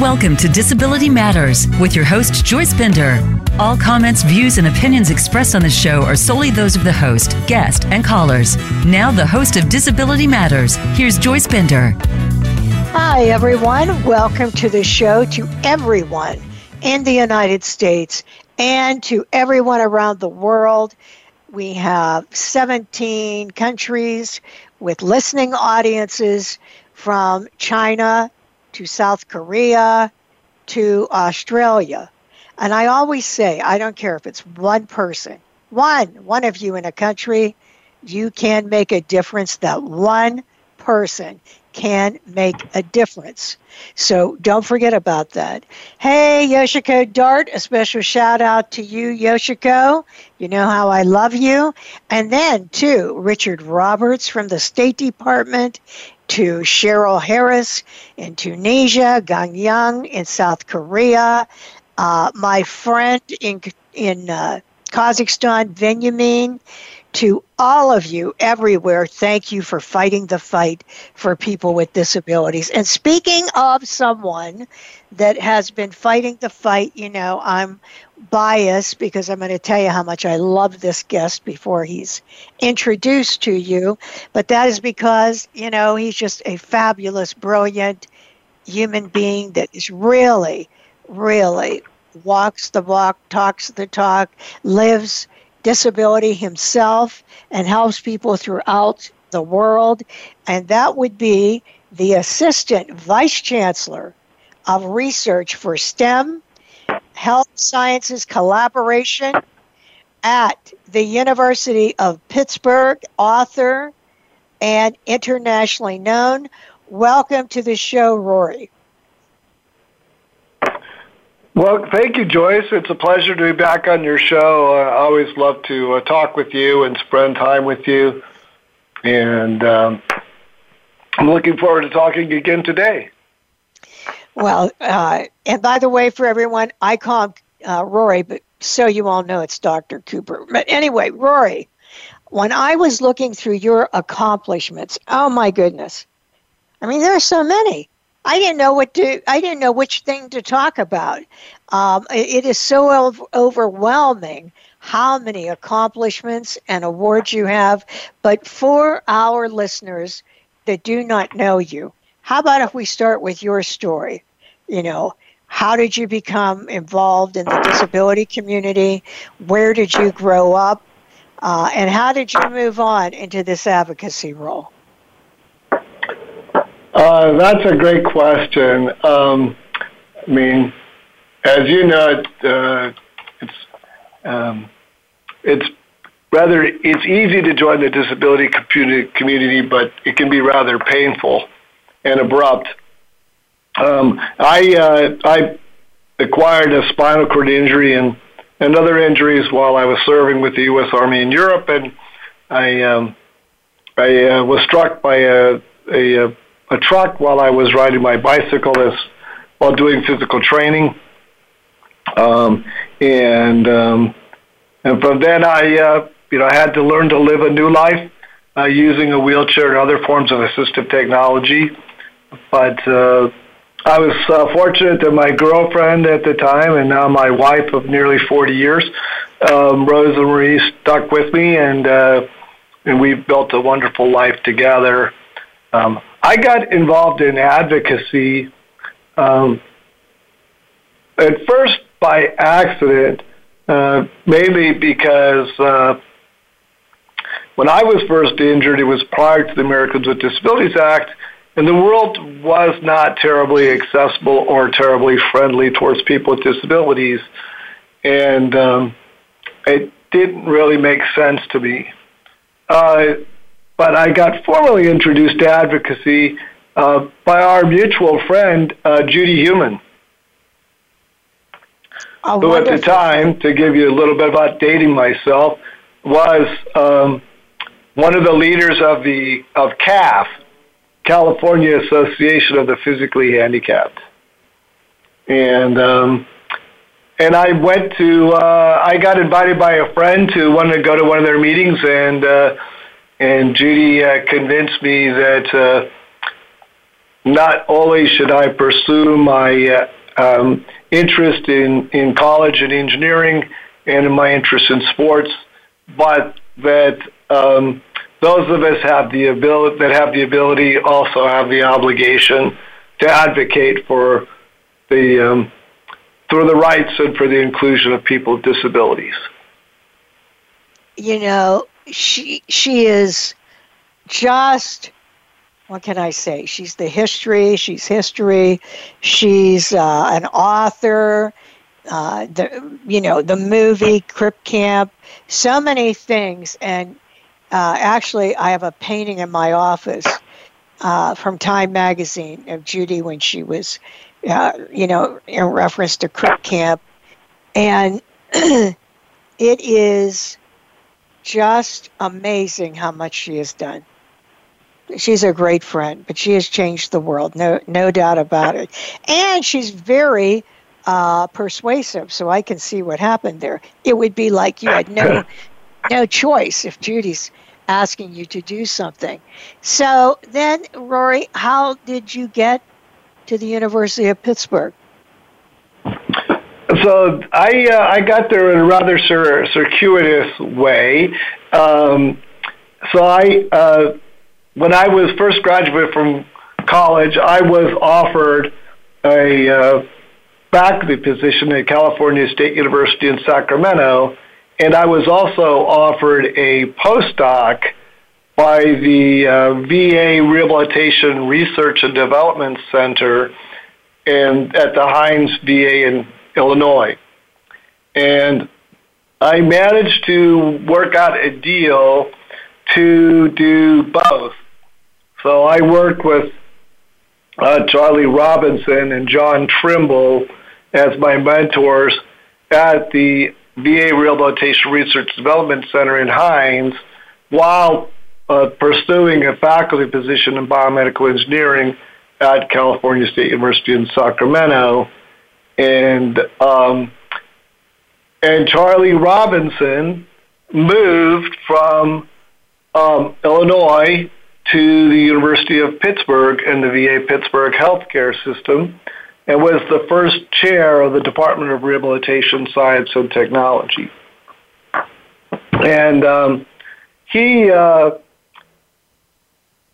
Welcome to Disability Matters with your host, Joyce Bender. All comments, views, and opinions expressed on the show are solely those of the host, guest, and callers. Now, the host of Disability Matters, here's Joyce Bender. Hi, everyone. Welcome to the show to everyone in the United States and to everyone around the world. We have 17 countries with listening audiences from China to South Korea to Australia. And I always say, I don't care if it's one person, one, one of you in a country, you can make a difference. That one person can make a difference. So don't forget about that. Hey, Yoshiko Dart, a special shout out to you, Yoshiko. You know how I love you. And then, too, Richard Roberts from the State Department to Cheryl Harris in Tunisia, Gang Young in South Korea, uh, my friend in in uh, Kazakhstan, Benjamin, to all of you everywhere, thank you for fighting the fight for people with disabilities. And speaking of someone that has been fighting the fight, you know, I'm biased because I'm going to tell you how much I love this guest before he's introduced to you. But that is because, you know, he's just a fabulous, brilliant human being that is really, really walks the walk, talks the talk, lives disability himself, and helps people throughout the world. And that would be the Assistant Vice Chancellor of Research for STEM, Health Sciences Collaboration at the University of Pittsburgh, author and internationally known. Welcome to the show, Rory. Well, thank you, Joyce. It's a pleasure to be back on your show. I always love to uh, talk with you and spend time with you. And um, I'm looking forward to talking again today. Well, uh, and by the way, for everyone, I call him uh, Rory, but so you all know it's Dr. Cooper. But anyway, Rory, when I was looking through your accomplishments, oh my goodness. I mean, there are so many. I didn't know what to. I didn't know which thing to talk about. Um, it is so overwhelming how many accomplishments and awards you have. But for our listeners that do not know you, how about if we start with your story? You know, how did you become involved in the disability community? Where did you grow up? Uh, and how did you move on into this advocacy role? Uh, that's a great question. Um, I mean, as you know, uh, it's um, it's rather it's easy to join the disability community, but it can be rather painful and abrupt. Um, I uh, I acquired a spinal cord injury and and other injuries while I was serving with the U.S. Army in Europe, and I um, I uh, was struck by a, a a truck while I was riding my bicycle as while doing physical training. Um, and um, and from then I uh, you know I had to learn to live a new life uh, using a wheelchair and other forms of assistive technology. But uh, I was uh, fortunate that my girlfriend at the time and now my wife of nearly 40 years, um, Rosemarie, stuck with me and uh, and we built a wonderful life together. Um, I got involved in advocacy um, at first by accident, uh, mainly because uh, when I was first injured, it was prior to the Americans with Disabilities Act, and the world was not terribly accessible or terribly friendly towards people with disabilities, and um, it didn't really make sense to me. Uh, but I got formally introduced to advocacy uh, by our mutual friend, uh, Judy Heumann. Oh, who at the time, to give you a little bit about dating myself, was um, one of the leaders of the of CAF, California Association of the Physically Handicapped, and um, and I went to uh, I got invited by a friend to want to go to one of their meetings, and uh, and Judy uh, convinced me that uh, not only should I pursue my uh, um, interest in, in college and engineering and in my interest in sports, but that um, those of us have the ability that have the ability also have the obligation to advocate for the um, for the rights and for the inclusion of people with disabilities. You know, she she is just what can I say? She's the history. She's history. She's uh, an author. Uh, the you know the movie Crip Camp. So many things, and uh, actually, I have a painting in my office uh, from Time Magazine of Judy when she was, uh, you know, in reference to Crip Camp, and it is just amazing how much she has done she's a great friend, but she has changed the world, no no doubt about it. And she's very uh, persuasive, so I can see what happened there. It would be like you had no no choice if Judy's asking you to do something. So then, Rory, how did you get to the University of Pittsburgh? So I uh, I got there in a rather cir- circuitous way. Um, so I uh, when I was first graduated from college, I was offered a uh, faculty position at California State University in Sacramento, and I was also offered a postdoc by the uh, VA Rehabilitation Research and Development Center and at the Hines VA in Illinois. And I managed to work out a deal to do both. So I worked with uh, Charlie Robinson and John Trimble as my mentors at the VA Rehabilitation Research Development Center in Hines while uh, pursuing a faculty position in biomedical engineering at California State University in Sacramento. And um, and Charlie Robinson moved from um, Illinois to the University of Pittsburgh and the VA Pittsburgh healthcare system and was the first chair of the Department of Rehabilitation Science and Technology. And um, he uh,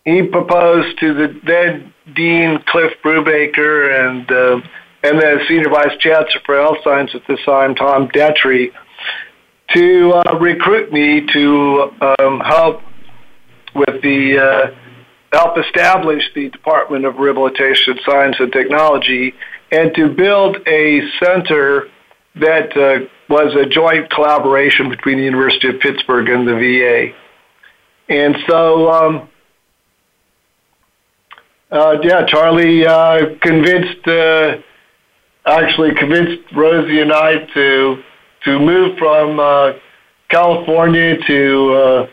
he proposed to the then Dean Cliff Brubaker and uh, and the Senior Vice Chancellor for Health Science at this time, Tom Detre, to uh, recruit me to um, help with the uh, help establish the Department of Rehabilitation Science and Technology and to build a center that uh, was a joint collaboration between the University of Pittsburgh and the VA. And so, um, uh, yeah, Charlie uh, convinced, uh, actually convinced Rosie and I to to move from uh, California to uh,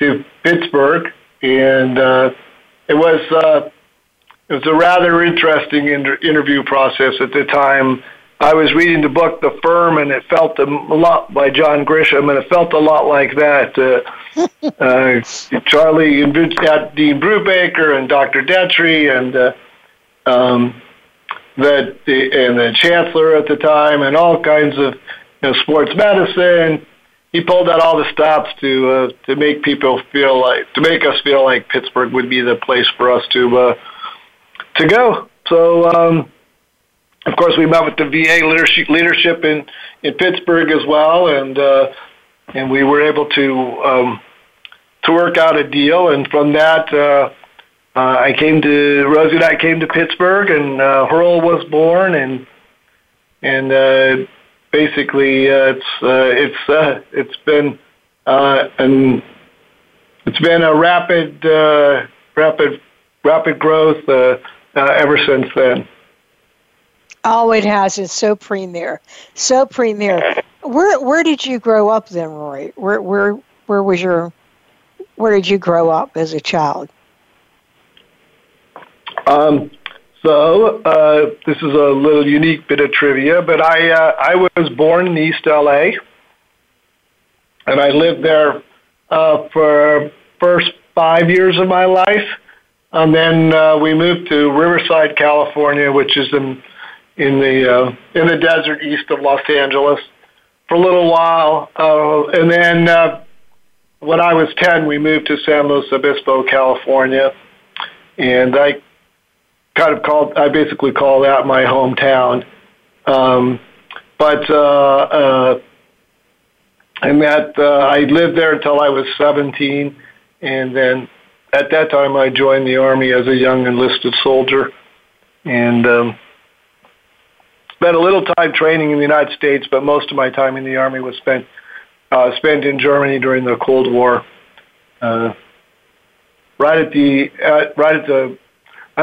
to Pittsburgh, and uh, it was uh, it was a rather interesting inter- interview process at the time. I was reading the book The Firm, and it felt a lot by John Grisham, and it felt a lot like that. Uh, uh, Charlie and Dean Brubaker and Dr. Detre and uh, um, that the, and the chancellor at the time, and all kinds of you know, sports medicine, he pulled out all the stops to uh, to make people feel like to make us feel like Pittsburgh would be the place for us to uh, to go. So, um, of course, we met with the VA leadership leadership in in Pittsburgh as well, and uh, and we were able to um, to work out a deal. And from that, uh, uh, I came to Rosie and I came to Pittsburgh, and uh, HERL was born, and and uh, basically uh, it's uh, it's uh, it's been uh, an it's been a rapid uh, rapid rapid growth uh, uh, ever since then. Oh, it has. It's so premier, so premier. Where where did you grow up then, Roy? Where where where was your where did you grow up as a child? Um, so uh, this is a little unique bit of trivia, but I uh, I was born in East LA, and I lived there uh, for first five years of my life. and then uh, we moved to Riverside, California, which is in in the uh, in the desert east of Los Angeles, for a little while, uh, and then uh, when I was ten, we moved to San Luis Obispo, California, and I kind of called I basically call that my hometown. Um, but uh, uh, and that uh, I lived there until I was 17, and then at that time I joined the army as a young enlisted soldier, and um, spent a little time training in the United States, but most of my time in the army was spent uh, spent in Germany during the Cold War. Uh, right at the uh, right at the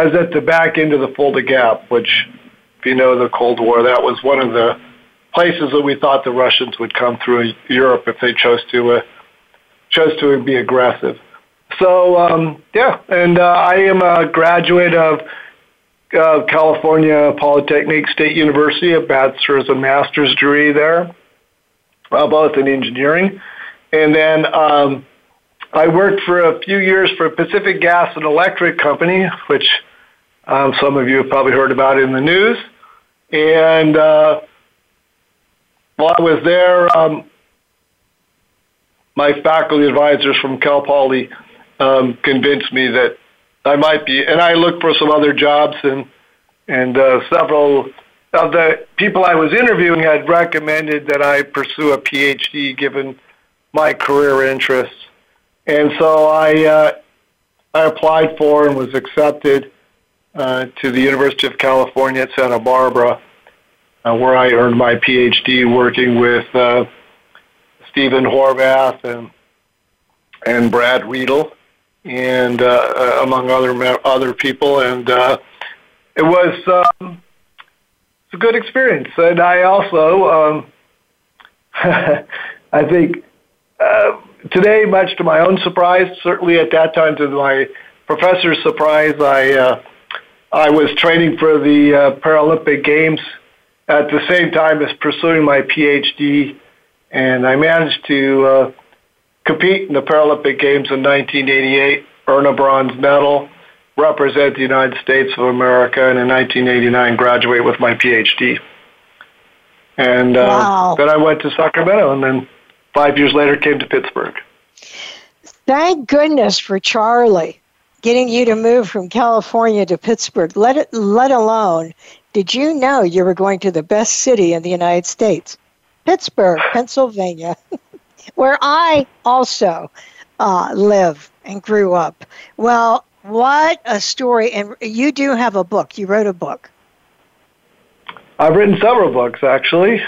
Was at the back end of the Fulda Gap, which, if you know the Cold War, that was one of the places that we thought the Russians would come through Europe if they chose to uh, chose to be aggressive. So um, yeah, and uh, I am a graduate of uh, California Polytechnic State University, a bachelor's and master's degree there, uh, both in engineering, and then um, I worked for a few years for Pacific Gas and Electric Company, which um, some of you have probably heard about it in the news. And uh, while I was there, um, my faculty advisors from Cal Poly um, convinced me that I might be, and I looked for some other jobs, and and uh, several of the people I was interviewing had recommended that I pursue a PhD given my career interests. And so I, uh, I applied for and was accepted uh, to the University of California at Santa Barbara, uh, where I earned my PhD working with uh, Stephen Horvath and and Brad Riedel, and uh, uh, among other other people, and uh, it was um, it's a good experience. And I also, um, I think. Uh, today, much to my own surprise, certainly at that time to my professor's surprise, I uh, I was training for the uh, Paralympic Games at the same time as pursuing my PhD, and I managed to uh, compete in the Paralympic Games in 1988, earn a bronze medal, represent the United States of America, and in 1989 graduate with my PhD. And uh, wow. then I went to Sacramento, and then five years later came to Pittsburgh. Thank goodness for Charlie getting you to move from California to Pittsburgh. Let it, let alone, did you know you were going to the best city in the United States, Pittsburgh, Pennsylvania, where I also uh, live and grew up. Well, what a story! And you do have a book. You wrote a book. I've written several books, actually.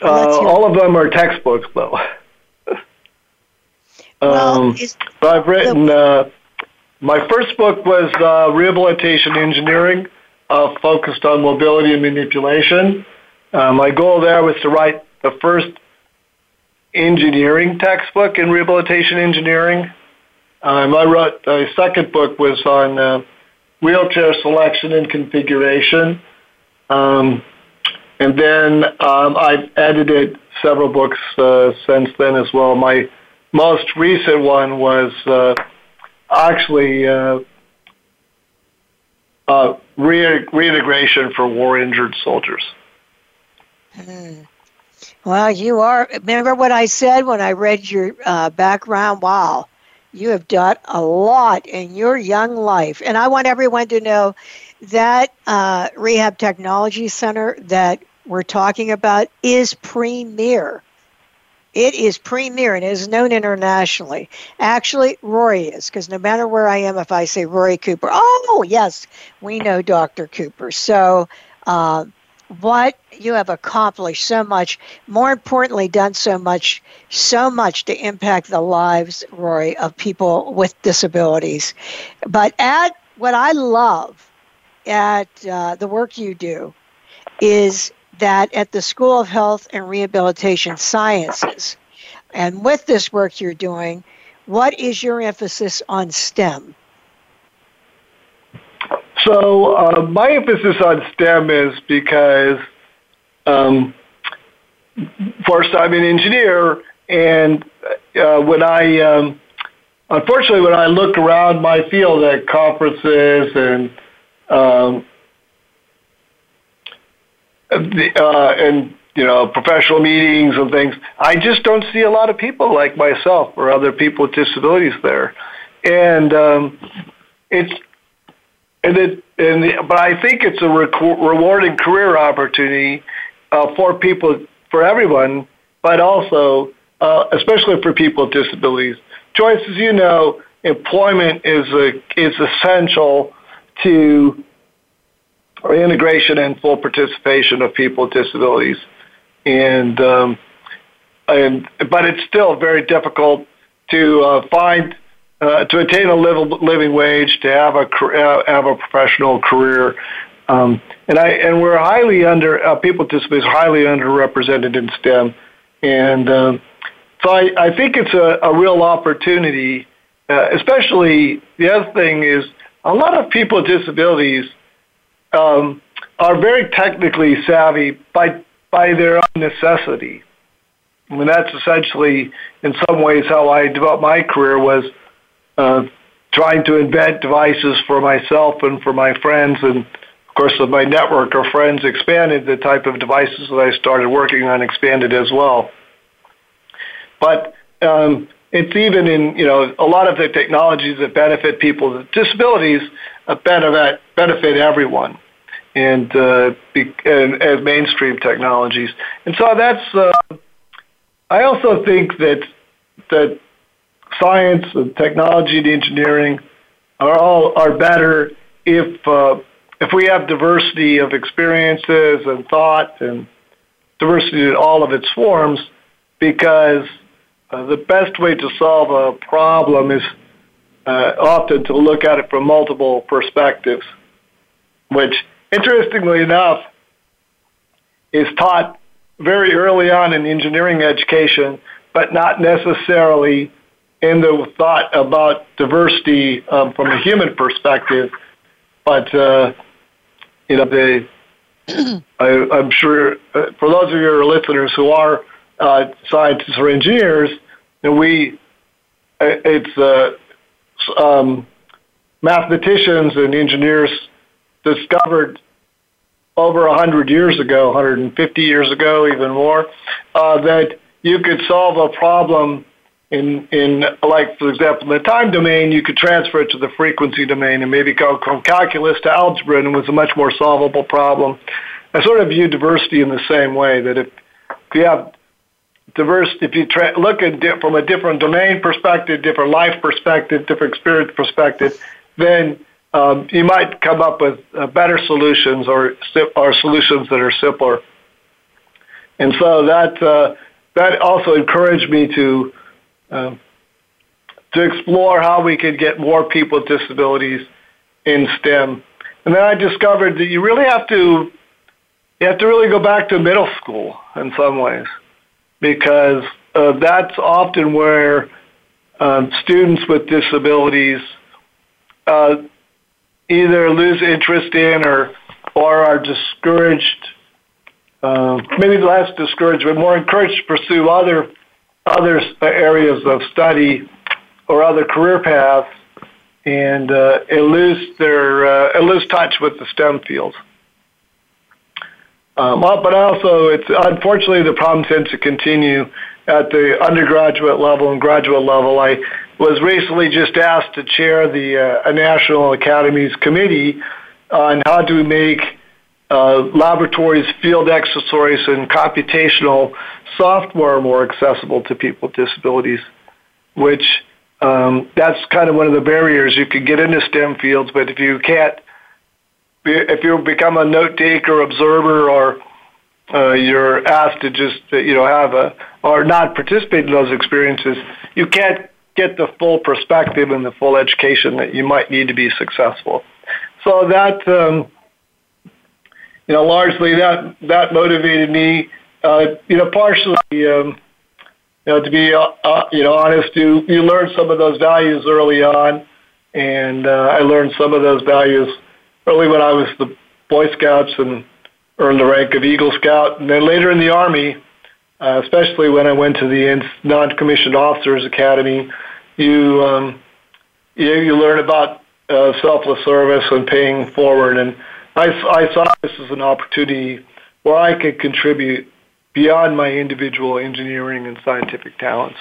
Uh, all of them are textbooks, though. well, um, so I've written. The, uh, my first book was uh, Rehabilitation Engineering, uh, focused on mobility and manipulation. Uh, my goal there was to write the first engineering textbook in rehabilitation engineering. Um, I wrote the second book was on uh, wheelchair selection and configuration. Um, and then um, I've edited several books uh, since then as well. My most recent one was actually uh, uh, re- reintegration for war-injured soldiers. Hmm. Well, you are. Remember what I said when I read your uh, background? Wow, you have done a lot in your young life, and I want everyone to know that uh, Rehab Technology Center that we're talking about is premier. It is premier and is known internationally. Actually, Rory is, because no matter where I am, if I say Rory Cooper, oh, yes, we know Dr. Cooper. So, uh, what you have accomplished so much, more importantly, done so much, so much to impact the lives, Rory, of people with disabilities. But at what I love at uh, the work you do is that at the School of Health and Rehabilitation Sciences, and with this work you're doing, what is your emphasis on STEM? So, uh, my emphasis on STEM is because, um, first, I'm an engineer, and uh, when I um, unfortunately, when I look around my field at conferences and um, the, uh, and you know professional meetings and things, I just don't see a lot of people like myself or other people with disabilities there, and um, it's and it and the, but I think it's a rec- rewarding career opportunity uh, for people for everyone, but also uh, especially for people with disabilities. Joyce, as you know, employment is a, is essential to integration and full participation of people with disabilities, and um, and but it's still very difficult to uh, find uh, to attain a living wage, to have a uh, have a professional career, um, and I and we're highly under uh, people with disabilities are highly underrepresented in STEM, and um, so I, I think it's a, a real opportunity. Uh, especially the other thing is a lot of people with disabilities are very technically savvy by by their own necessity. I mean, that's essentially, in some ways, how I developed my career was uh, trying to invent devices for myself and for my friends. And of course, as my network of friends expanded. The type of devices that I started working on expanded as well. But um, it's even in you know a lot of the technologies that benefit people with disabilities uh, benefit benefit everyone, and, uh, be, and as mainstream technologies. And so that's. Uh, I also think that that science and technology and engineering are all are better if uh, if we have diversity of experiences and thought and diversity in all of its forms, because uh, the best way to solve a problem is uh, often to look at it from multiple perspectives, which, interestingly enough, is taught very early on in engineering education, but not necessarily in the thought about diversity um, from a human perspective, but uh, you know, the I, am sure uh, for those of your listeners who are scientists or engineers, and we uh, it's uh, um, mathematicians and engineers discovered over 100 years ago, 150 years ago, even more, uh, that you could solve a problem in in like for example in the time domain you could transfer it to the frequency domain and maybe go from calculus to algebra and it was a much more solvable problem. I sort of view diversity in the same way that if, if you have diverse, if you tra- look at di- from a different domain perspective, different life perspective, different experience perspective, then um, you might come up with uh, better solutions or or solutions that are simpler. And so that uh, that also encouraged me to um, to explore how we could get more people with disabilities in STEM. And then I discovered that you really have to you have to really go back to middle school in some ways because uh, that's often where um, students with disabilities uh, either lose interest in or or are discouraged, uh, maybe less discouraged, but more encouraged to pursue other other areas of study or other career paths and uh, lose their uh, lose touch with the STEM fields. Um, but also, it's unfortunately the problem tends to continue at the undergraduate level and graduate level. I was recently just asked to chair the uh, National Academies Committee on how we make uh, laboratories, field accessories, and computational software more accessible to people with disabilities, which um, that's kind of one of the barriers. You can get into STEM fields, but if you can't, if you become a note taker, observer, or uh, you're asked to just you know have a or not participate in those experiences, you can't get the full perspective and the full education that you might need to be successful. So that um, you know, largely that that motivated me. Uh, you know, partially, um, you know, to be uh, uh, you know honest, you you learn some of those values early on, and uh, I learned some of those values early when I was the Boy Scouts and earned the rank of Eagle Scout, and then later in the Army, uh, especially when I went to the non-commissioned officers academy, you um, you, you learn about uh, selfless service and paying forward. And I, I saw this as an opportunity where I could contribute beyond my individual engineering and scientific talents.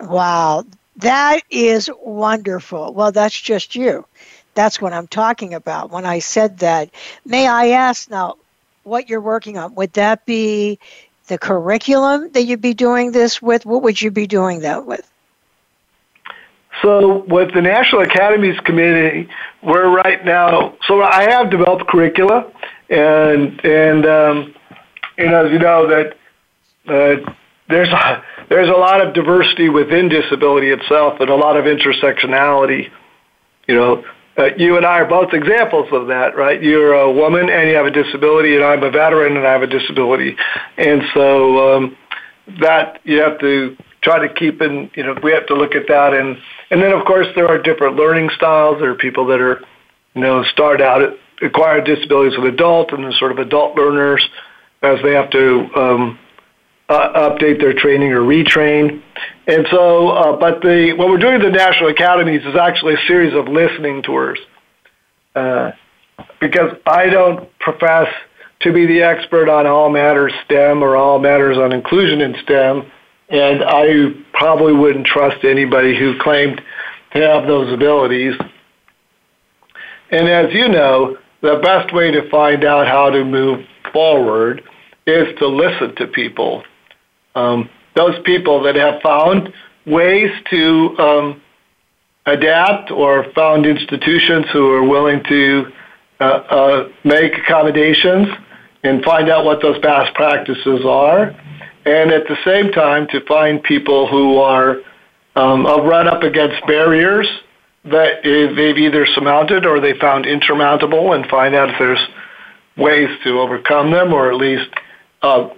Wow, that is wonderful. Well, that's just you. That's what I'm talking about when I said that. May I ask now what you're working on? Would that be the curriculum that you'd be doing this with? What would you be doing that with? So with the National Academies Committee, we're right now. So I have developed curricula, and and um, you know you know that uh, there's a, there's a lot of diversity within disability itself, and a lot of intersectionality. You know, uh, you and I are both examples of that, right? You're a woman and you have a disability, and I'm a veteran and I have a disability, and so um, that you have to try to keep in. You know, we have to look at that, and and then of course there are different learning styles. There are people that are, you know, start out at acquired disabilities as adult, and then sort of adult learners as they have to um, uh, update their training or retrain. And so, uh, but the what we're doing at the National Academies is actually a series of listening tours, uh, because I don't profess to be the expert on all matters STEM or all matters on inclusion in STEM, and I probably wouldn't trust anybody who claimed to have those abilities. And as you know, the best way to find out how to move forward is to listen to people those people that have found ways to um, adapt or found institutions who are willing to uh, uh, make accommodations and find out what those best practices are, and at the same time to find people who are um, run up against barriers that they've either surmounted or they found insurmountable and find out if there's ways to overcome them or at least uh,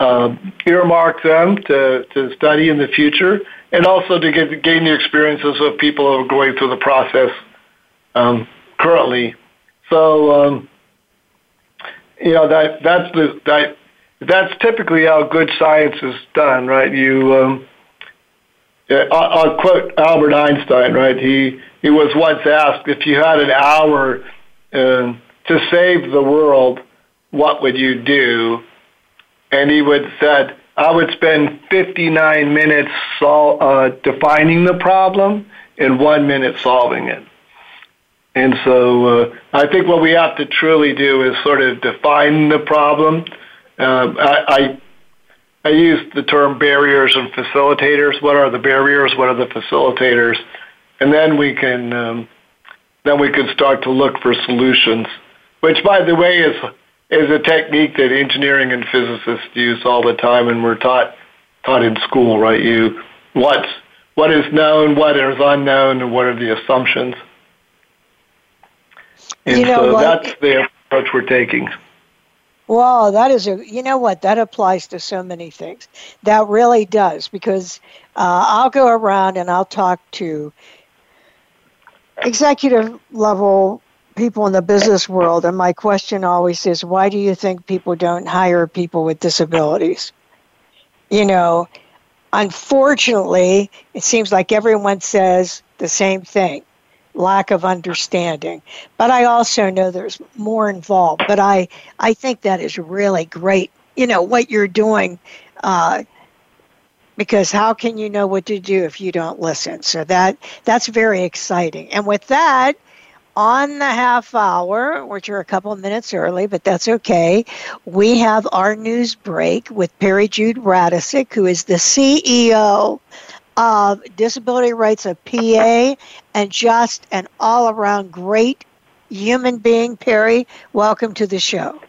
earmark them to, to study in the future and also to get, gain the experiences of people who are going through the process um, currently. So, um, you know, that, that's, the, that, that's typically how good science is done, right? You, um, I'll, I'll quote Albert Einstein, right? He, he was once asked, if you had an hour uh, to save the world, what would you do? And he would said, I would spend 59 minutes sol- uh, defining the problem and one minute solving it. And so uh, I think what we have to truly do is sort of define the problem. Uh, I, I I use the term barriers and facilitators. What are the barriers? What are the facilitators? And then we can um, then we can start to look for solutions. Which, by the way, is is a technique that engineering and physicists use all the time, and we're taught taught in school, right? You what's what is known, what is unknown, and what are the assumptions. And you know so what? that's the approach we're taking. Well, that is a, you know what, that applies to so many things. That really does, because uh, I'll go around and I'll talk to executive level people in the business world, and my question always is, why do you think people don't hire people with disabilities? You know, unfortunately, it seems like everyone says the same thing lack of understanding. But I also know there's more involved. But I, I think that is really great, you know, what you're doing. Uh, because how can you know what to do if you don't listen? So that that's very exciting. And with that, on the half hour, which are a couple of minutes early, but that's okay. We have our news break with Peri Jude Radecic, who is the CEO of Disability Rights of PA and just an all around great human being. Perry, welcome to the show.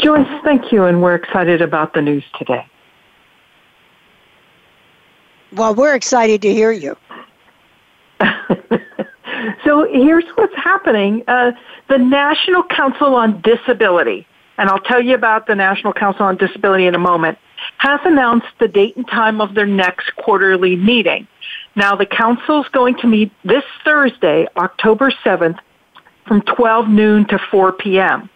Joyce, thank you, and we're excited about the news today. Well, we're excited to hear you. So here's what's happening. Uh, the National Council on Disability, and I'll tell you about the National Council on Disability in a moment, has announced the date and time of their next quarterly meeting. Now, the council is going to meet this Thursday, October 7th, from 12 noon to 4 p.m.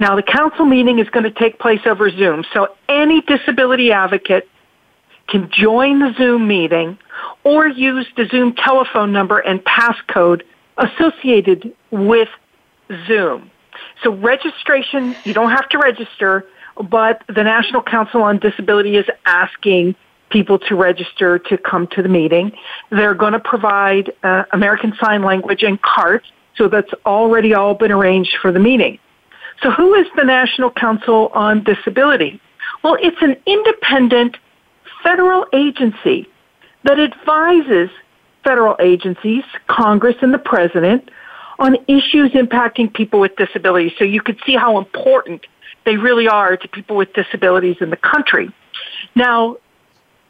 Now, the council meeting is going to take place over Zoom, so any disability advocate can join the Zoom meeting or use the Zoom telephone number and passcode associated with Zoom. So registration, you don't have to register, but the National Council on Disability is asking people to register to come to the meeting. They're going to provide uh, American Sign Language and CARTs, so that's already all been arranged for the meeting. So who is the National Council on Disability? Well, it's an independent federal agency that advises federal agencies, Congress and the President, on issues impacting people with disabilities. So you could see how important they really are to people with disabilities in the country. Now,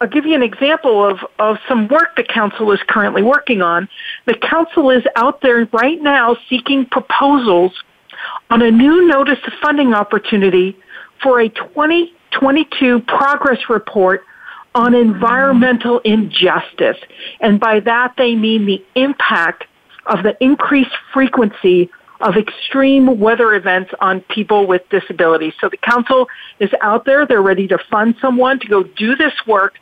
I'll give you an example of, of some work the council is currently working on. The council is out there right now seeking proposals on a new notice of funding opportunity for a 2022 progress report on environmental injustice. And by that they mean the impact of the increased frequency of extreme weather events on people with disabilities. So the council is out there. They're ready to fund someone to go do this work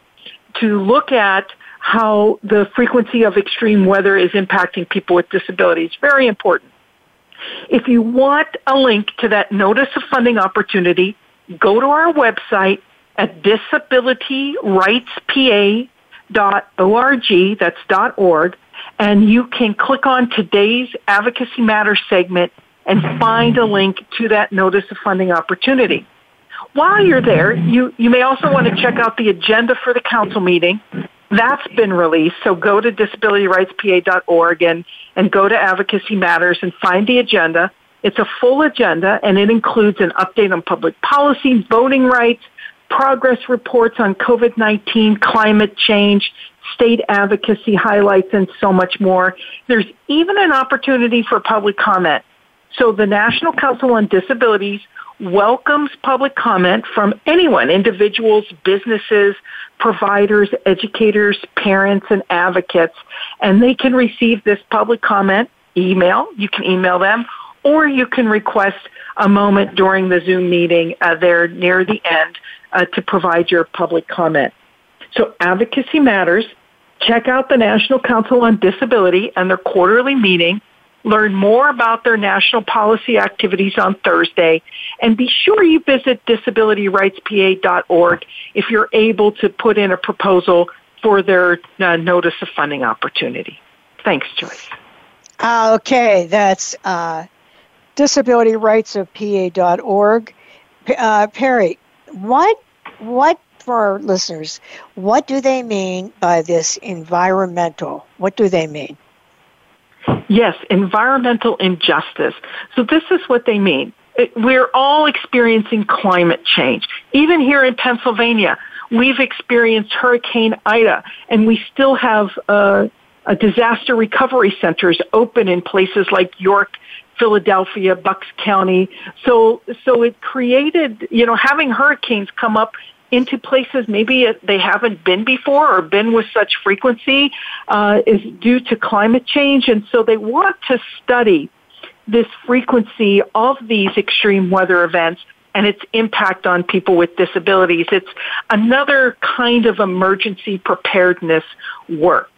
to look at how the frequency of extreme weather is impacting people with disabilities. Very important. If you want a link to that notice of funding opportunity, go to our website at disabilityrightspa.org, that's dot .org, and you can click on today's Advocacy Matters segment and find a link to that notice of funding opportunity. While you're there, you, you may also want to check out the agenda for the council meeting. That's been released, so go to disabilityrightspa.org and, and go to Advocacy Matters and find the agenda. It's a full agenda and it includes an update on public policy, voting rights, progress reports on COVID-19, climate change, state advocacy highlights, and so much more. There's even an opportunity for public comment. So the National Council on Disabilities welcomes public comment from anyone, individuals, businesses, providers, educators, parents, and advocates. And they can receive this public comment email. You can email them or you can request a moment during the Zoom meeting uh, there near the end uh, to provide your public comment. So Advocacy Matters. Check out the National Council on Disability and their quarterly meeting. Learn more about their national policy activities on Thursday. And be sure you visit disabilityrightspa.org if you're able to put in a proposal for their uh, notice of funding opportunity. Thanks, Joyce. Okay, that's uh, disabilityrightsofpa.org. Uh, Peri, what what for our listeners, what do they mean by this environmental? What do they mean? Yes, environmental injustice. So this is what they mean. We're all experiencing climate change. Even here in Pennsylvania, we've experienced Hurricane Ida, and we still have uh, disaster recovery centers open in places like York Philadelphia, Bucks County. So, so it created, you know, having hurricanes come up into places maybe they haven't been before or been with such frequency uh, is due to climate change. And so they want to study this frequency of these extreme weather events and its impact on people with disabilities. It's another kind of emergency preparedness work.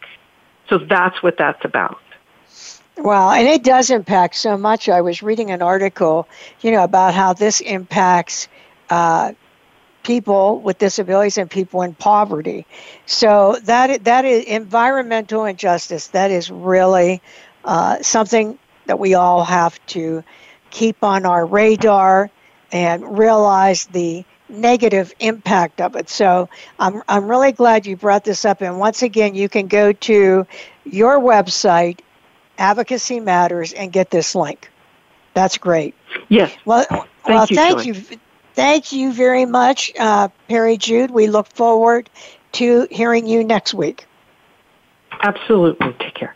So that's what that's about. Well, and it does impact so much. I was reading an article, you know, about how this impacts uh, people with disabilities and people in poverty. So that that is environmental injustice. That is really uh, something that we all have to keep on our radar and realize the negative impact of it. So I'm I'm really glad you brought this up. And once again, you can go to your website Advocacy Matters and get this link. That's great. Yes. Well, thank well, you, thank you, thank you very much, uh, Peri Jude. We look forward to hearing you next week. Absolutely. Take care.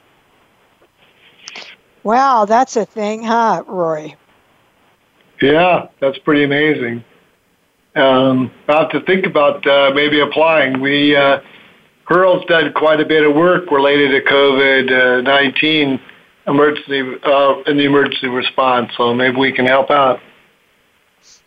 Wow, that's a thing, huh, Rory? Yeah, that's pretty amazing. Um, I'll have to think about uh, maybe applying. We uh, HERL's done quite a bit of work related to COVID nineteen emergency uh, in the emergency response, so maybe we can help out.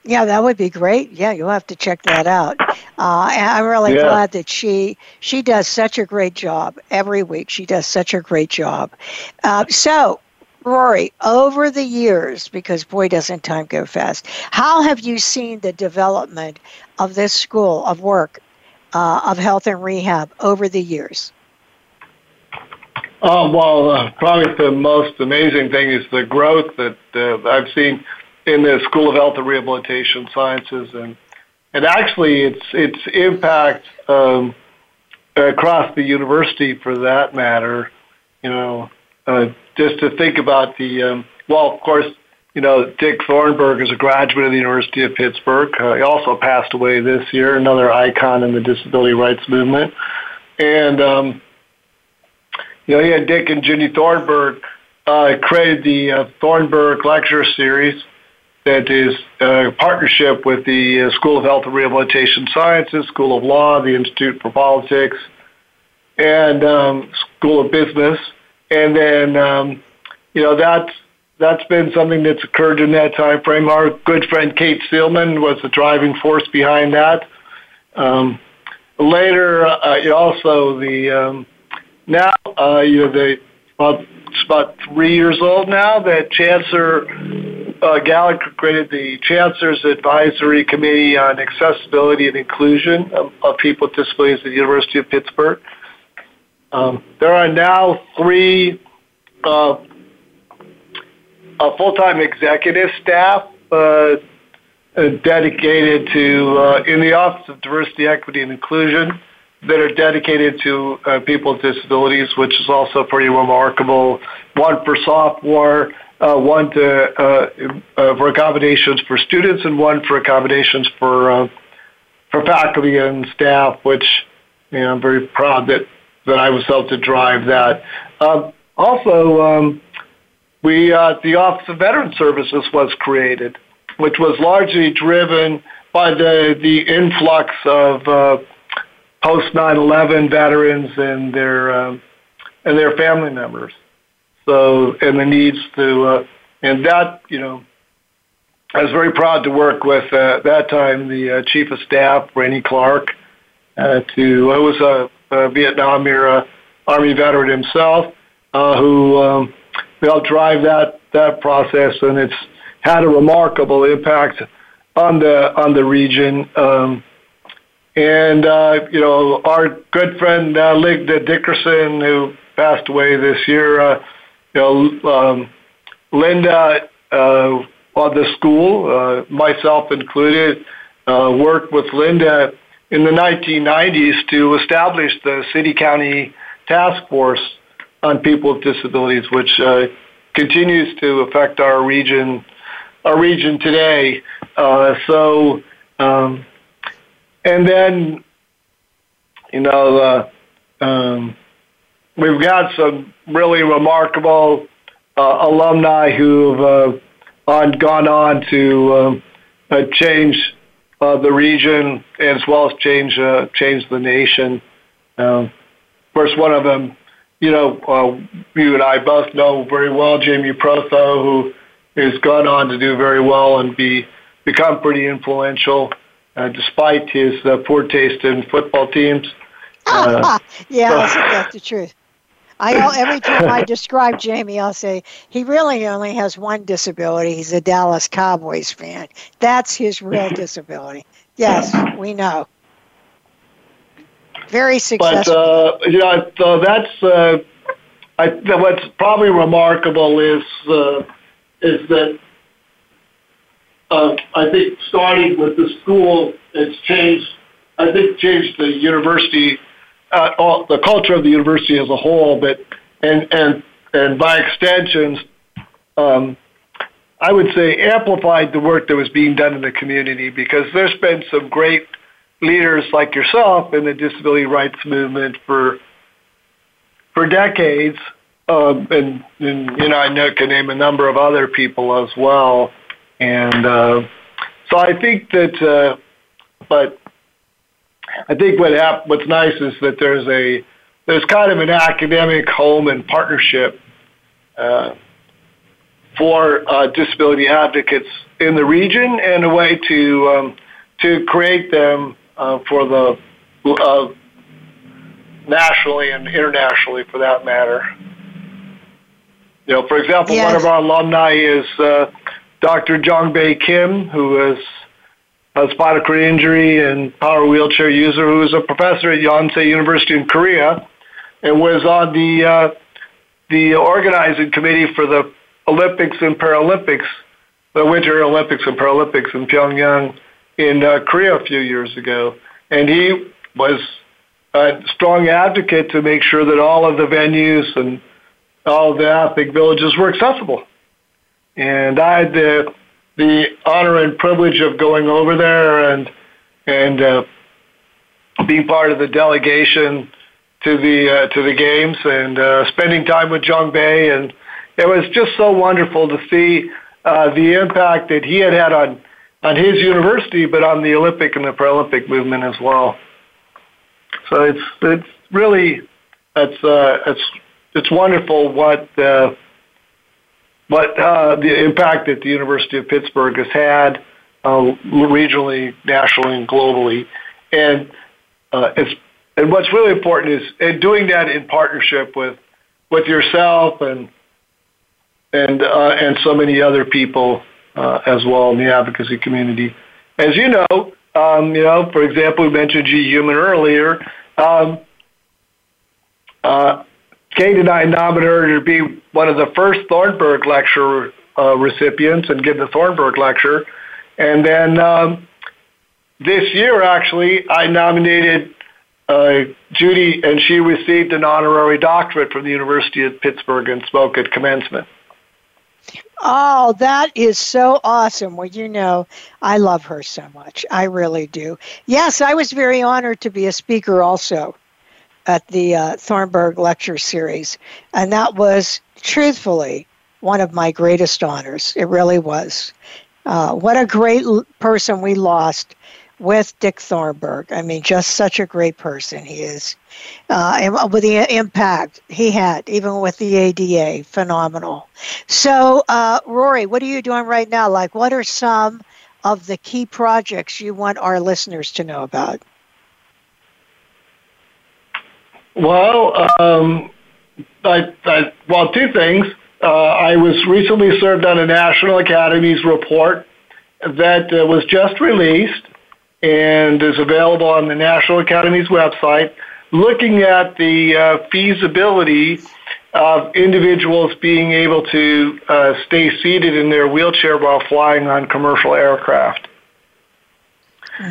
Yeah, that would be great. Yeah, you'll have to check that out. Uh, I'm really yeah. glad that she she does such a great job every week. She does such a great job. Uh, so, Rory, over the years, because boy, doesn't time go fast. How have you seen the development of this school of work uh, of health and rehab over the years? Oh well, uh, probably the most amazing thing is the growth that uh, I've seen in the School of Health and Rehabilitation Sciences, and and actually its its impact um, across the university, for that matter. You know, uh, just to think about the um, well, of course, you know, Dick Thornburgh is a graduate of the University of Pittsburgh. Uh, he also passed away this year, another icon in the disability rights movement, and um, you know, he and Dick and Ginny Thornburgh uh, created the uh, Thornburgh Lecture Series, that is a partnership with the uh, School of Health and Rehabilitation Sciences, School of Law, the Institute for Politics, and um, School of Business. And then, um, you know, that's that's been something that's occurred in that time frame. Our good friend Kate Seelman was the driving force behind that. Um, later, uh, also the um, now uh, you know the about it's about three years old now that Chancellor uh, Gallagher created the Chancellor's Advisory Committee on Accessibility and Inclusion of, of People with Disabilities at the University of Pittsburgh. Um, there are now three uh, full-time executive staff uh, uh, dedicated to, uh, in the Office of Diversity, Equity, and Inclusion, that are dedicated to people with disabilities, which is also pretty remarkable. One for software, one to, for accommodations for students and one for accommodations for for faculty and staff, which you know, I'm very proud that that I was able to drive that. Um, also, um, we uh, the Office of Veteran Services was created, which was largely driven by the the influx of uh, post 9/11 veterans and their um, and their family members. So, and the needs to, uh, and that, you know, I was very proud to work with uh, at that time the uh, chief of staff, Rainey Clark, uh, to who was a, a Vietnam era Army veteran himself, uh, who um, helped drive that that process, and it's had a remarkable impact on the on the region. Um, and uh, you know, our good friend uh, Dickerson, who passed away this year. Uh, you know, um, Linda uh, on the school, uh, myself included, uh, worked with Linda in the 1990s to establish the city county task force on people with disabilities, which uh, continues to affect our region, our region today. Uh, so, um, and then, you know, uh, um, we've got some really remarkable alumni who've on, gone on to um, uh, change uh, the region as well as change uh, change the nation. Um, of course, one of them, you know, uh, you and I both know very well, Jamie Protho, who has gone on to do very well and be become pretty influential, uh, despite his uh, poor taste in football teams. Uh, yeah, that's the truth. I every time I describe Jamie, I'll say he really only has one disability. He's a Dallas Cowboys fan. That's his real disability. Yes, we know. Very successful. But uh, yeah, so that's uh, I, what's probably remarkable is uh, is that uh, I think starting with the school, it's changed. I think changed the university uh, all, the culture of the university as a whole, but and and and by extensions, um, I would say amplified the work that was being done in the community because there's been some great leaders like yourself in the disability rights movement for for decades, um, and, and you know I know, can name a number of other people as well, and uh, so I think that, uh, but I think what hap- what's nice is that there's a there's kind of an academic home and partnership uh, for uh, disability advocates in the region and a way to um, to create them uh, for the uh, nationally and internationally, for that matter. You know, for example, yes. one of our alumni is uh, Dr. Jongbae Kim, who is a spinal cord injury and power wheelchair user, who is a professor at Yonsei University in Korea, and was on the uh, the organizing committee for the Olympics and Paralympics, the Winter Olympics and Paralympics in Pyongyang in uh, Korea a few years ago. And he was a strong advocate to make sure that all of the venues and all of the ethnic villages were accessible. And I had the the honor and privilege of going over there and and uh, being part of the delegation to the uh, to the games and uh, spending time with Jongbae and it was just so wonderful to see uh, the impact that he had had on on his university, but on the Olympic and the Paralympic movement as well. So it's it's really it's uh, it's it's wonderful what uh, what uh, the impact that the University of Pittsburgh has had uh, regionally, nationally, and globally, and uh, it's and what's really important is and doing that in partnership with with yourself and and uh, and so many other people uh, as well in the advocacy community. As you know, um, you know, for example, we mentioned Judy Heumann earlier. Um, uh, Kate and I nominated her to be one of the first Thornburgh Lecture uh, recipients and give the Thornburgh Lecture. And then um, this year, actually, I nominated uh, Judy, and she received an honorary doctorate from the University of Pittsburgh and spoke at commencement. Oh, that is so awesome. Well, you know, I love her so much. I really do. Yes, I was very honored to be a speaker also at the uh, Thornburgh Lecture Series. And that was, truthfully, one of my greatest honors. It really was. Uh, what a great person we lost with Dick Thornburgh. I mean, just such a great person he is. Uh, and with the impact he had, even with the ADA, phenomenal. So, uh, Rory, what are you doing right now? Like, what are some of the key projects you want our listeners to know about? Well, um, I, I, well, two things. Uh, I was recently served on a National Academies report that uh, was just released and is available on the National Academy's website, looking at the uh, feasibility of individuals being able to uh, stay seated in their wheelchair while flying on commercial aircraft.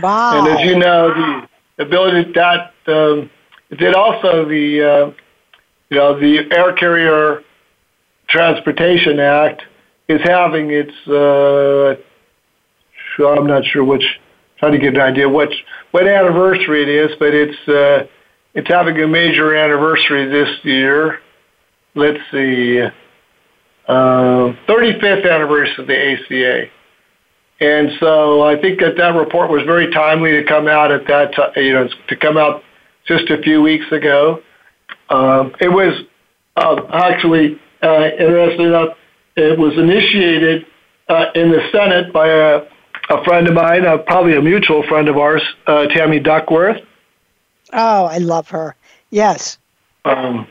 Wow. And as you know, the ability that um, did also the uh, you know the Air Carrier Transportation Act is having its uh, I'm not sure which trying to get an idea what what anniversary it is, but it's uh, it's having a major anniversary this year. Let's see, uh, 35th anniversary of the ACA. And so I think that that report was very timely to come out at that time, you know, to come out just a few weeks ago. Um, it was uh, actually, uh, interesting enough, it was initiated uh, in the Senate by a a friend of mine, uh, probably a mutual friend of ours, uh, Tammy Duckworth. Oh, I love her. Yes. Um,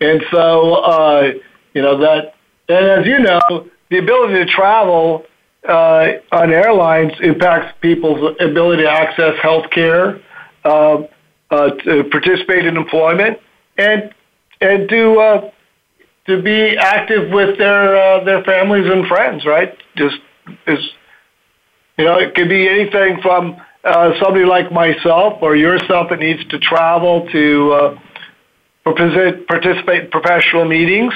and so, uh, you know, that, and as you know, the ability to travel uh, on airlines impacts people's ability to access health care, uh, uh, to participate in employment, and and to uh, to be active with their uh, their families and friends. Right? Just is you know, it could be anything from uh, somebody like myself or yourself that needs to travel to uh, participate in professional meetings,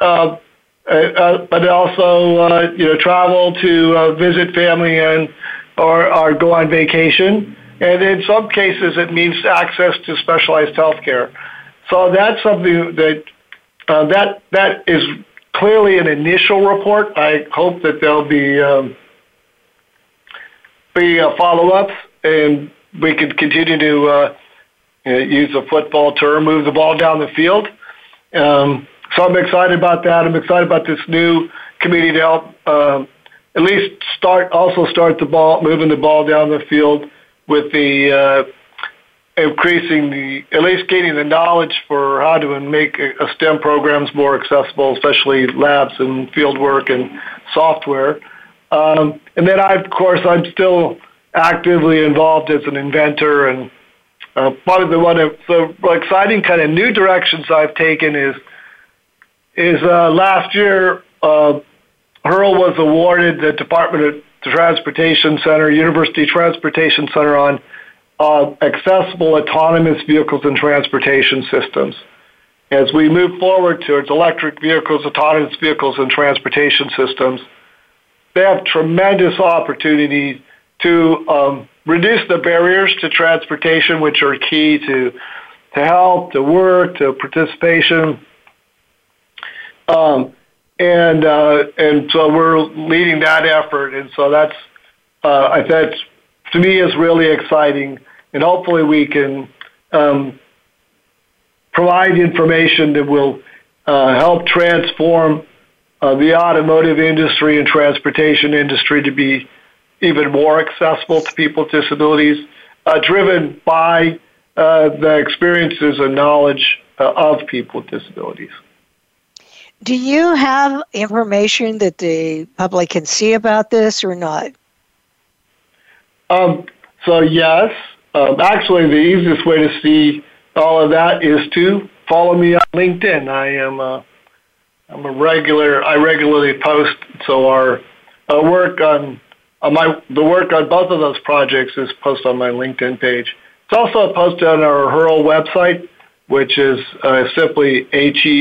uh, uh, uh, but also uh, you know travel to visit family and or, or go on vacation. And in some cases, it means access to specialized health care. So that's something that that that is clearly an initial report. I hope that there'll be um, be uh, follow-ups, and we could continue to uh, use a football term, move the ball down the field. Um, so I'm excited about that. I'm excited about this new committee to help um, at least start, also start the ball, moving the ball down the field with the uh, increasing the, at least gaining the knowledge for how to make a STEM programs more accessible, especially labs and field work and software. Um, and then I, of course, I'm still actively involved as an inventor and uh, part of the one of the exciting kind of new directions I've taken is is uh, last year uh, HERL was awarded the Department of Transportation Center, University Transportation Center on uh, accessible autonomous vehicles and transportation systems. As we move forward towards electric vehicles, autonomous vehicles, and transportation systems, they have tremendous opportunities to um, reduce the barriers to transportation, which are key to to health, to work, to participation. Um, and uh, and so we're leading that effort, and so that's uh, I think to me is really exciting, and hopefully we can um, provide information that will uh, help transform the automotive industry and transportation industry to be even more accessible to people with disabilities, uh, driven by uh, the experiences and knowledge uh, of people with disabilities. Do you have information that the public can see about this or not? Um, so, yes. Um, actually, the easiest way to see all of that is to follow me on LinkedIn. I am a, I'm a regular, I regularly post, so our, our work on uh, my the work on both of those projects is posted on my LinkedIn page. It's also posted on our HERL website, which is uh, simply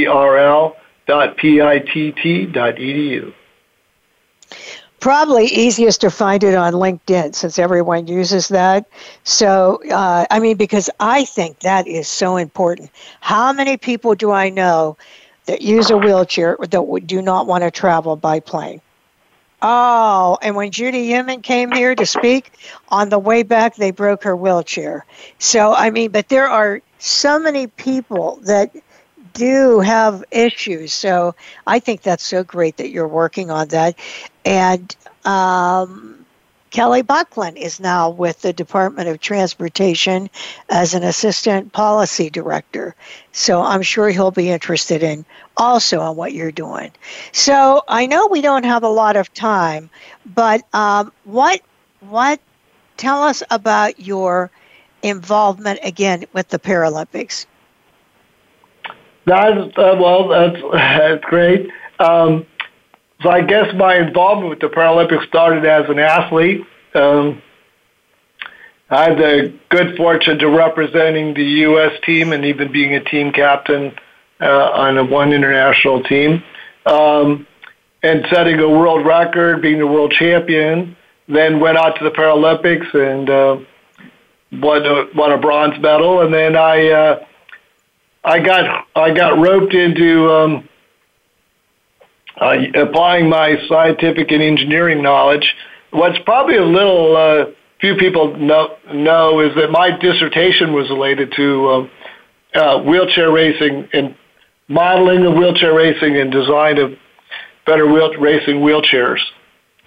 herl dot pitt dot edu. Probably easiest to find it on LinkedIn since everyone uses that. So, uh, I mean, because I think that is so important. How many people do I know that use a wheelchair that do not want to travel by plane? Oh, and when Judy Heumann came here to speak, on the way back, they broke her wheelchair. So, I mean, but there are so many people that do have issues. So I think that's so great that you're working on that. And um, Kelly Buckland is now with the Department of Transportation as an assistant policy director. So I'm sure he'll be interested in also on what you're doing. So I know we don't have a lot of time, but um, what what tell us about your involvement again with the Paralympics? That's uh, well, that's that's great. Um, so I guess my involvement with the Paralympics started as an athlete. Um, I had the good fortune to representing the U.S. team and even being a team captain uh, on a one international team, um, and setting a world record, being the world champion. Then went out to the Paralympics and uh, won a, won a bronze medal, and then I uh, I got I got roped into um, applying my scientific and engineering knowledge. What's probably a little uh, few people know, know is that my dissertation was related to um, uh, wheelchair racing and modeling of wheelchair racing and design of better wheel- racing wheelchairs.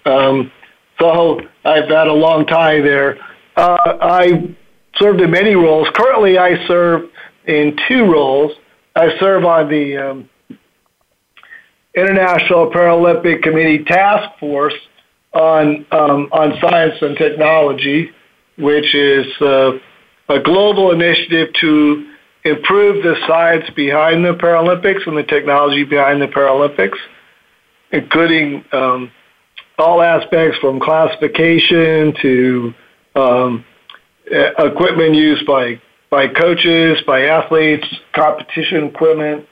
Um, so I've had a long tie there. Uh, I served in many roles. Currently, I serve in two roles. I serve on the um, International Paralympic Committee Task Force on um, on Science and Technology, which is uh, a global initiative to improve the science behind the Paralympics and the technology behind the Paralympics, including um, all aspects from classification to um, equipment used by by coaches, by athletes, competition equipment,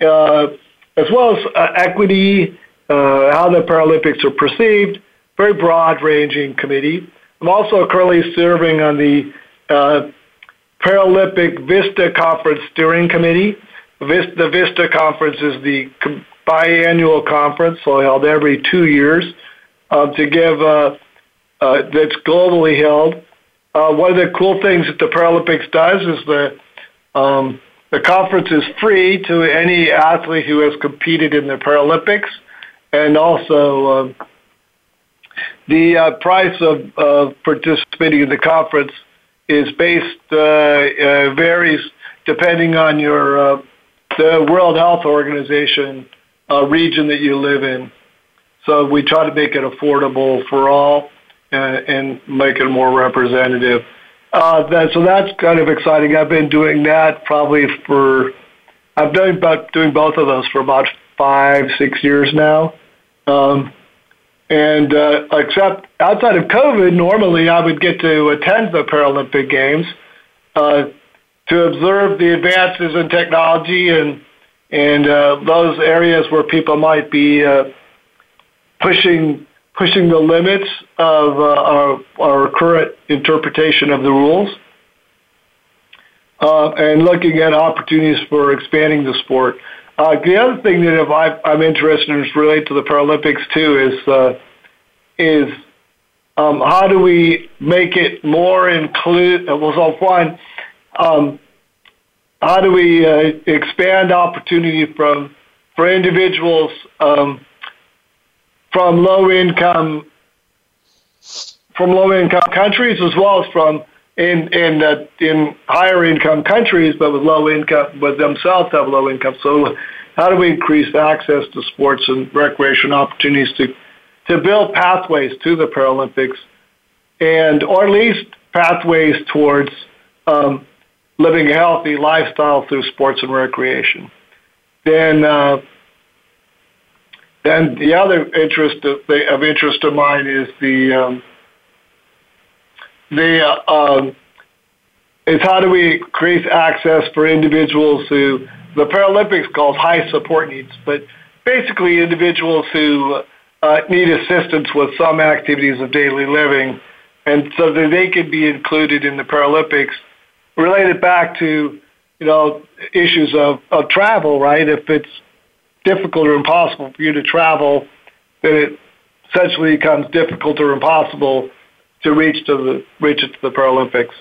uh, as well as uh, equity, uh, how the Paralympics are perceived, very broad ranging committee. I'm also currently serving on the uh, Paralympic Vista Conference Steering Committee. Vista, the Vista Conference is the biannual conference, so held every two years, uh, to give uh, uh, that's globally held. Uh, one of the cool things that the Paralympics does is the um, the conference is free to any athlete who has competed in the Paralympics, and also um, the uh, price of, of participating in the conference is based uh, uh, varies depending on your uh, the World Health Organization uh, region that you live in. So we try to make it affordable for all and, and make it more representative. Uh, so that's kind of exciting. I've been doing that probably for I've done about doing both of those for about five six years now. Um, and uh, except outside of COVID, normally I would get to attend the Paralympic Games uh, to observe the advances in technology and and uh, those areas where people might be uh, pushing pushing the limits of uh, our, our current interpretation of the rules, uh, and looking at opportunities for expanding the sport. Uh, the other thing that I, I'm interested in is related to the Paralympics too is is um, how do we make it more include? Well, so one, um, how do we uh, expand opportunity from for individuals um, from low income from low income countries as well as from in in uh, in higher income countries, but with low income, but themselves have low income. So, how do we increase access to sports and recreation opportunities to to build pathways to the Paralympics, and or at least pathways towards um, living a healthy lifestyle through sports and recreation? Then. Uh, then the other interest of, of interest of mine is the um, the uh, um, is how do we increase access for individuals who the Paralympics calls high support needs, but basically individuals who uh, need assistance with some activities of daily living, and so that they can be included in the Paralympics. Related back to you know issues of, of travel, right? If it's difficult or impossible for you to travel, then it essentially becomes difficult or impossible to reach to the reach it to the Paralympics.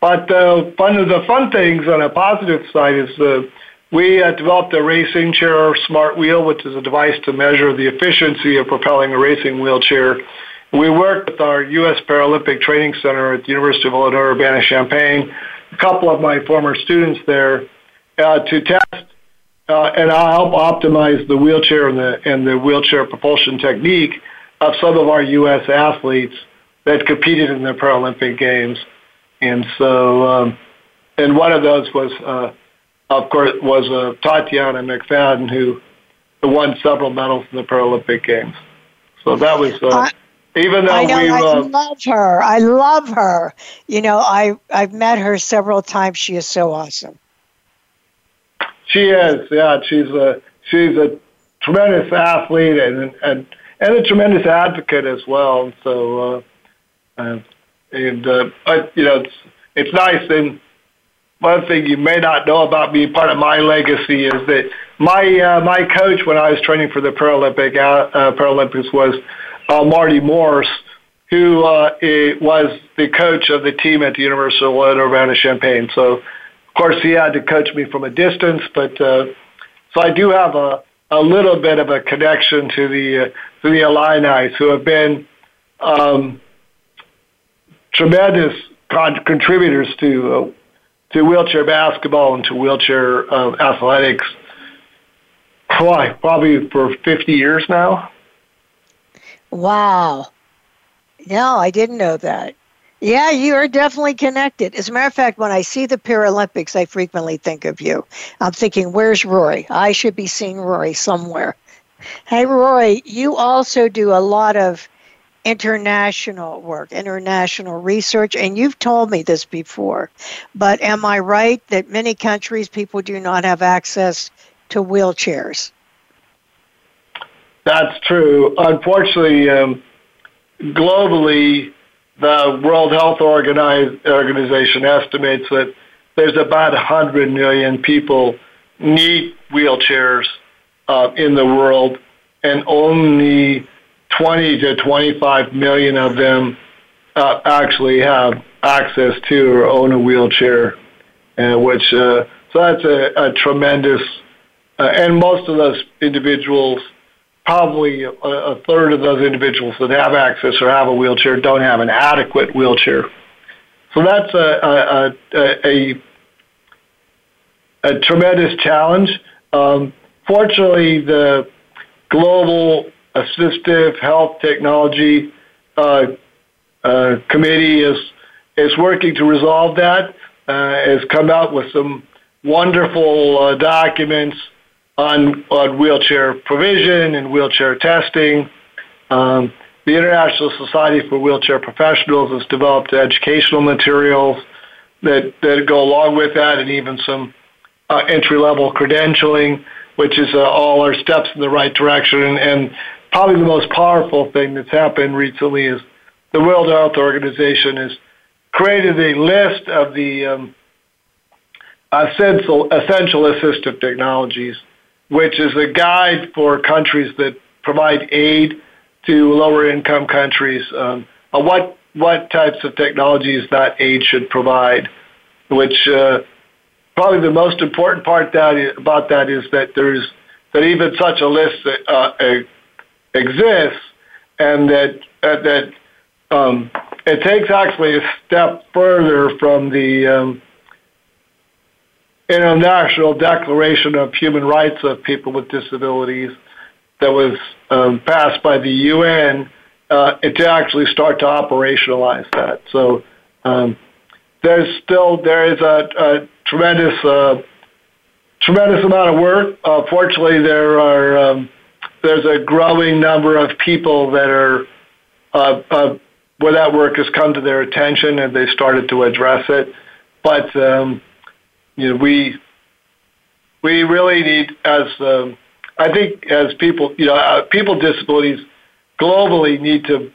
But uh, one of the fun things on a positive side is uh, we uh, developed a racing chair smart wheel, which is a device to measure the efficiency of propelling a racing wheelchair. We worked with our U.S. Paralympic Training Center at the University of Illinois Urbana-Champaign, a couple of my former students there, uh, to test and I'll help optimize the wheelchair and the and the wheelchair propulsion technique of some of our U.S. athletes that competed in the Paralympic Games, and so um, and one of those was uh, of course was uh, Tatiana McFadden who won several medals in the Paralympic Games. So that was. Uh, even though I know, we I uh, love her. I love her. You know, I I've met her several times. She is so awesome. She is, yeah. She's a she's a tremendous athlete and and and a tremendous advocate as well. So, uh, uh, and uh, but you know, it's it's nice. And one thing you may not know about me, part of my legacy is that my uh, my coach when I was training for the Paralympic uh, uh Paralympics was uh, Marty Morse, who uh, was the coach of the team at the University of Urbana-Champaign. So of course, he had to coach me from a distance, but uh, so I do have a, a little bit of a connection to the uh, to the Illini, who have been um, tremendous con- contributors to uh, to wheelchair basketball and to wheelchair uh, athletics. Why? Probably for 50 years now. Wow. No, I didn't know that. Yeah, you are definitely connected. As a matter of fact, when I see the Paralympics, I frequently think of you. I'm thinking, where's Rory? I should be seeing Rory somewhere. Hey, Rory, you also do a lot of international work, international research, and you've told me this before. But am I right that many countries, people do not have access to wheelchairs? That's true. Unfortunately, um, globally, the World Health Organization estimates that there's about 100 million people need wheelchairs uh, in the world, and only 20 to 25 million of them uh, actually have access to or own a wheelchair, uh, which uh, so that's a, a tremendous, uh, and most of those individuals probably a, a, third of those individuals that have access or have a wheelchair don't have an adequate wheelchair. So that's a, a, a, a tremendous challenge. Um, fortunately, the global assistive health technology uh, uh, committee is is working to resolve that. Uh, has come out with some wonderful uh, documents on, on wheelchair provision and wheelchair testing. Um, the International Society for Wheelchair Professionals has developed educational materials that, that go along with that and even some uh, entry level credentialing, which is uh, all our steps in the right direction. And, and probably the most powerful thing that's happened recently is the World Health Organization has created a list of the um, essential, essential assistive technologies which is a guide for countries that provide aid to lower income countries um, what what types of technologies that aid should provide. Which uh, probably the most important part that is, about that is that there's that even such a list uh, exists, and that uh, that um, it takes actually a step further from the um, International Declaration of Human Rights of People with Disabilities that was um, passed by the UN uh, to actually start to operationalize that. So um, there's still there is a, a tremendous uh, tremendous amount of work. Uh, fortunately, there are um, there's a growing number of people that are where that work has come to their attention and they started to address it. But um, you know, we we really need as um, I think as people, you know, uh, people with disabilities globally need to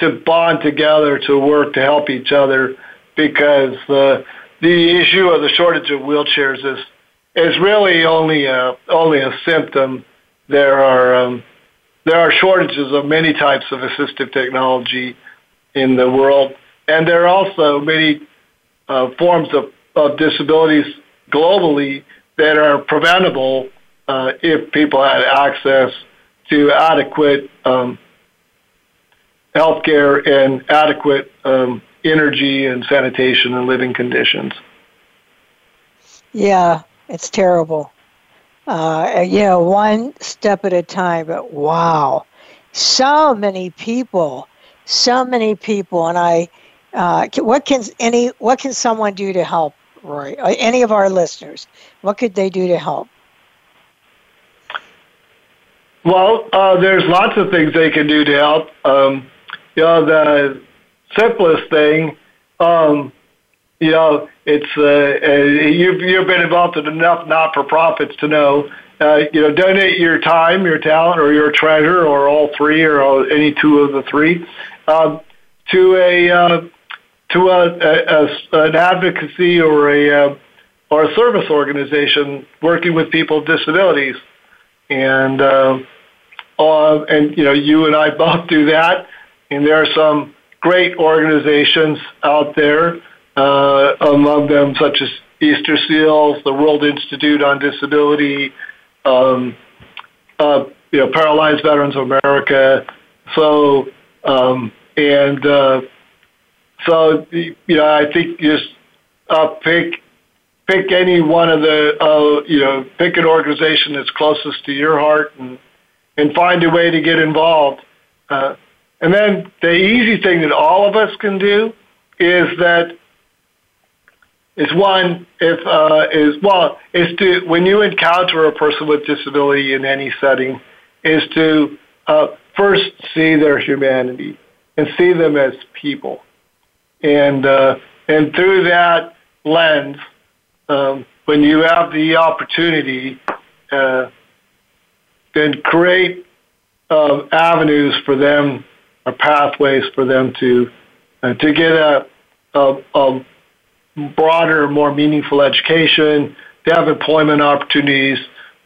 to bond together to work to help each other because uh, the issue of the shortage of wheelchairs is is really only a only a symptom. There are um, there are shortages of many types of assistive technology in the world, and there are also many uh, forms of of disabilities globally that are preventable uh, if people had access to adequate um, health care and adequate um, energy and sanitation and living conditions. Yeah, it's terrible. Uh, you know, one step at a time, but wow, so many people, so many people, and I. Uh, what can any what can someone do to help Roy? Uh, any of our listeners, what could they do to help? Well, uh, there's lots of things they can do to help. Um, you know, the simplest thing, um, you know, it's uh, uh, you've you've been involved in enough not-for-profits to know. Uh, you know, donate your time, your talent, or your treasure, or all three, or all, any two of the three, um, to a uh, to a, a, a, an advocacy or a uh, or a service organization working with people with disabilities, and uh, uh, and you know you and I both do that, and there are some great organizations out there, uh, among them such as Easter Seals, the World Institute on Disability, um, uh, you know Paralyzed Veterans of America, so um, and uh, so you know, I think just uh, pick pick any one of the uh, you know pick an organization that's closest to your heart and and find a way to get involved. Uh, and then the easy thing that all of us can do is that is one if uh, is well is to when you encounter a person with disability in any setting is to uh, first see their humanity and see them as people and uh, and through that lens, um, when you have the opportunity, uh, then create uh, avenues for them or pathways for them to uh, to get a, a, a broader, more meaningful education, to have employment opportunities,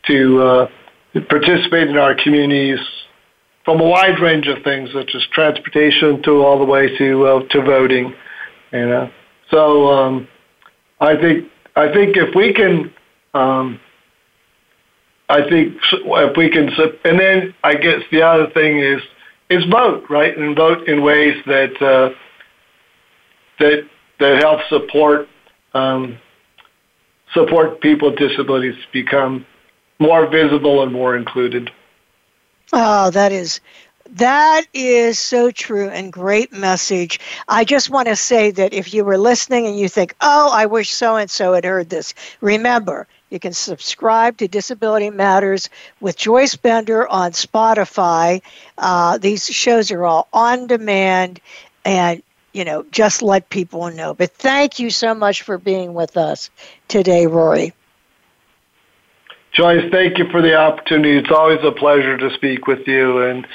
to uh, participate in our communities from a wide range of things, such as transportation to all the way to uh, to voting. You know, so um, I think I think if we can um, I think if we can, and then I guess the other thing is is vote right and vote in ways that uh, that that help support um, support people with disabilities become more visible and more included. Oh, that is that is so true and great message. I just want to say that if you were listening and you think, oh, I wish so and so had heard this, remember, you can subscribe to Disability Matters with Joyce Bender on Spotify. Uh, these shows are all on demand and, you know, just let people know. But thank you so much for being with us today, Rory. Joyce, thank you for the opportunity. It's always a pleasure to speak with you, and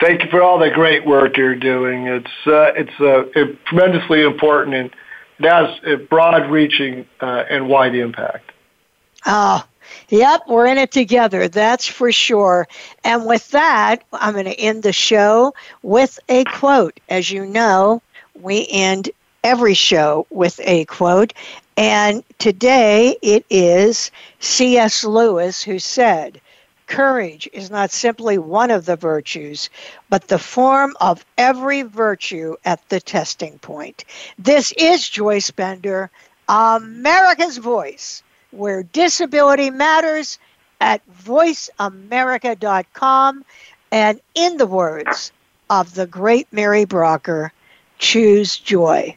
thank you for all the great work you're doing. It's uh, it's uh, tremendously important and it has a broad-reaching uh, and wide impact. Oh, yep, we're in it together. That's for sure. And with that, I'm going to end the show with a quote. As you know, we end every show with a quote. And today it is C.S. Lewis who said, Courage is not simply one of the virtues, but the form of every virtue at the testing point. This is Joyce Bender, America's Voice, where disability matters at voiceamerica.com. And in the words of the great Mary Brocker, choose joy.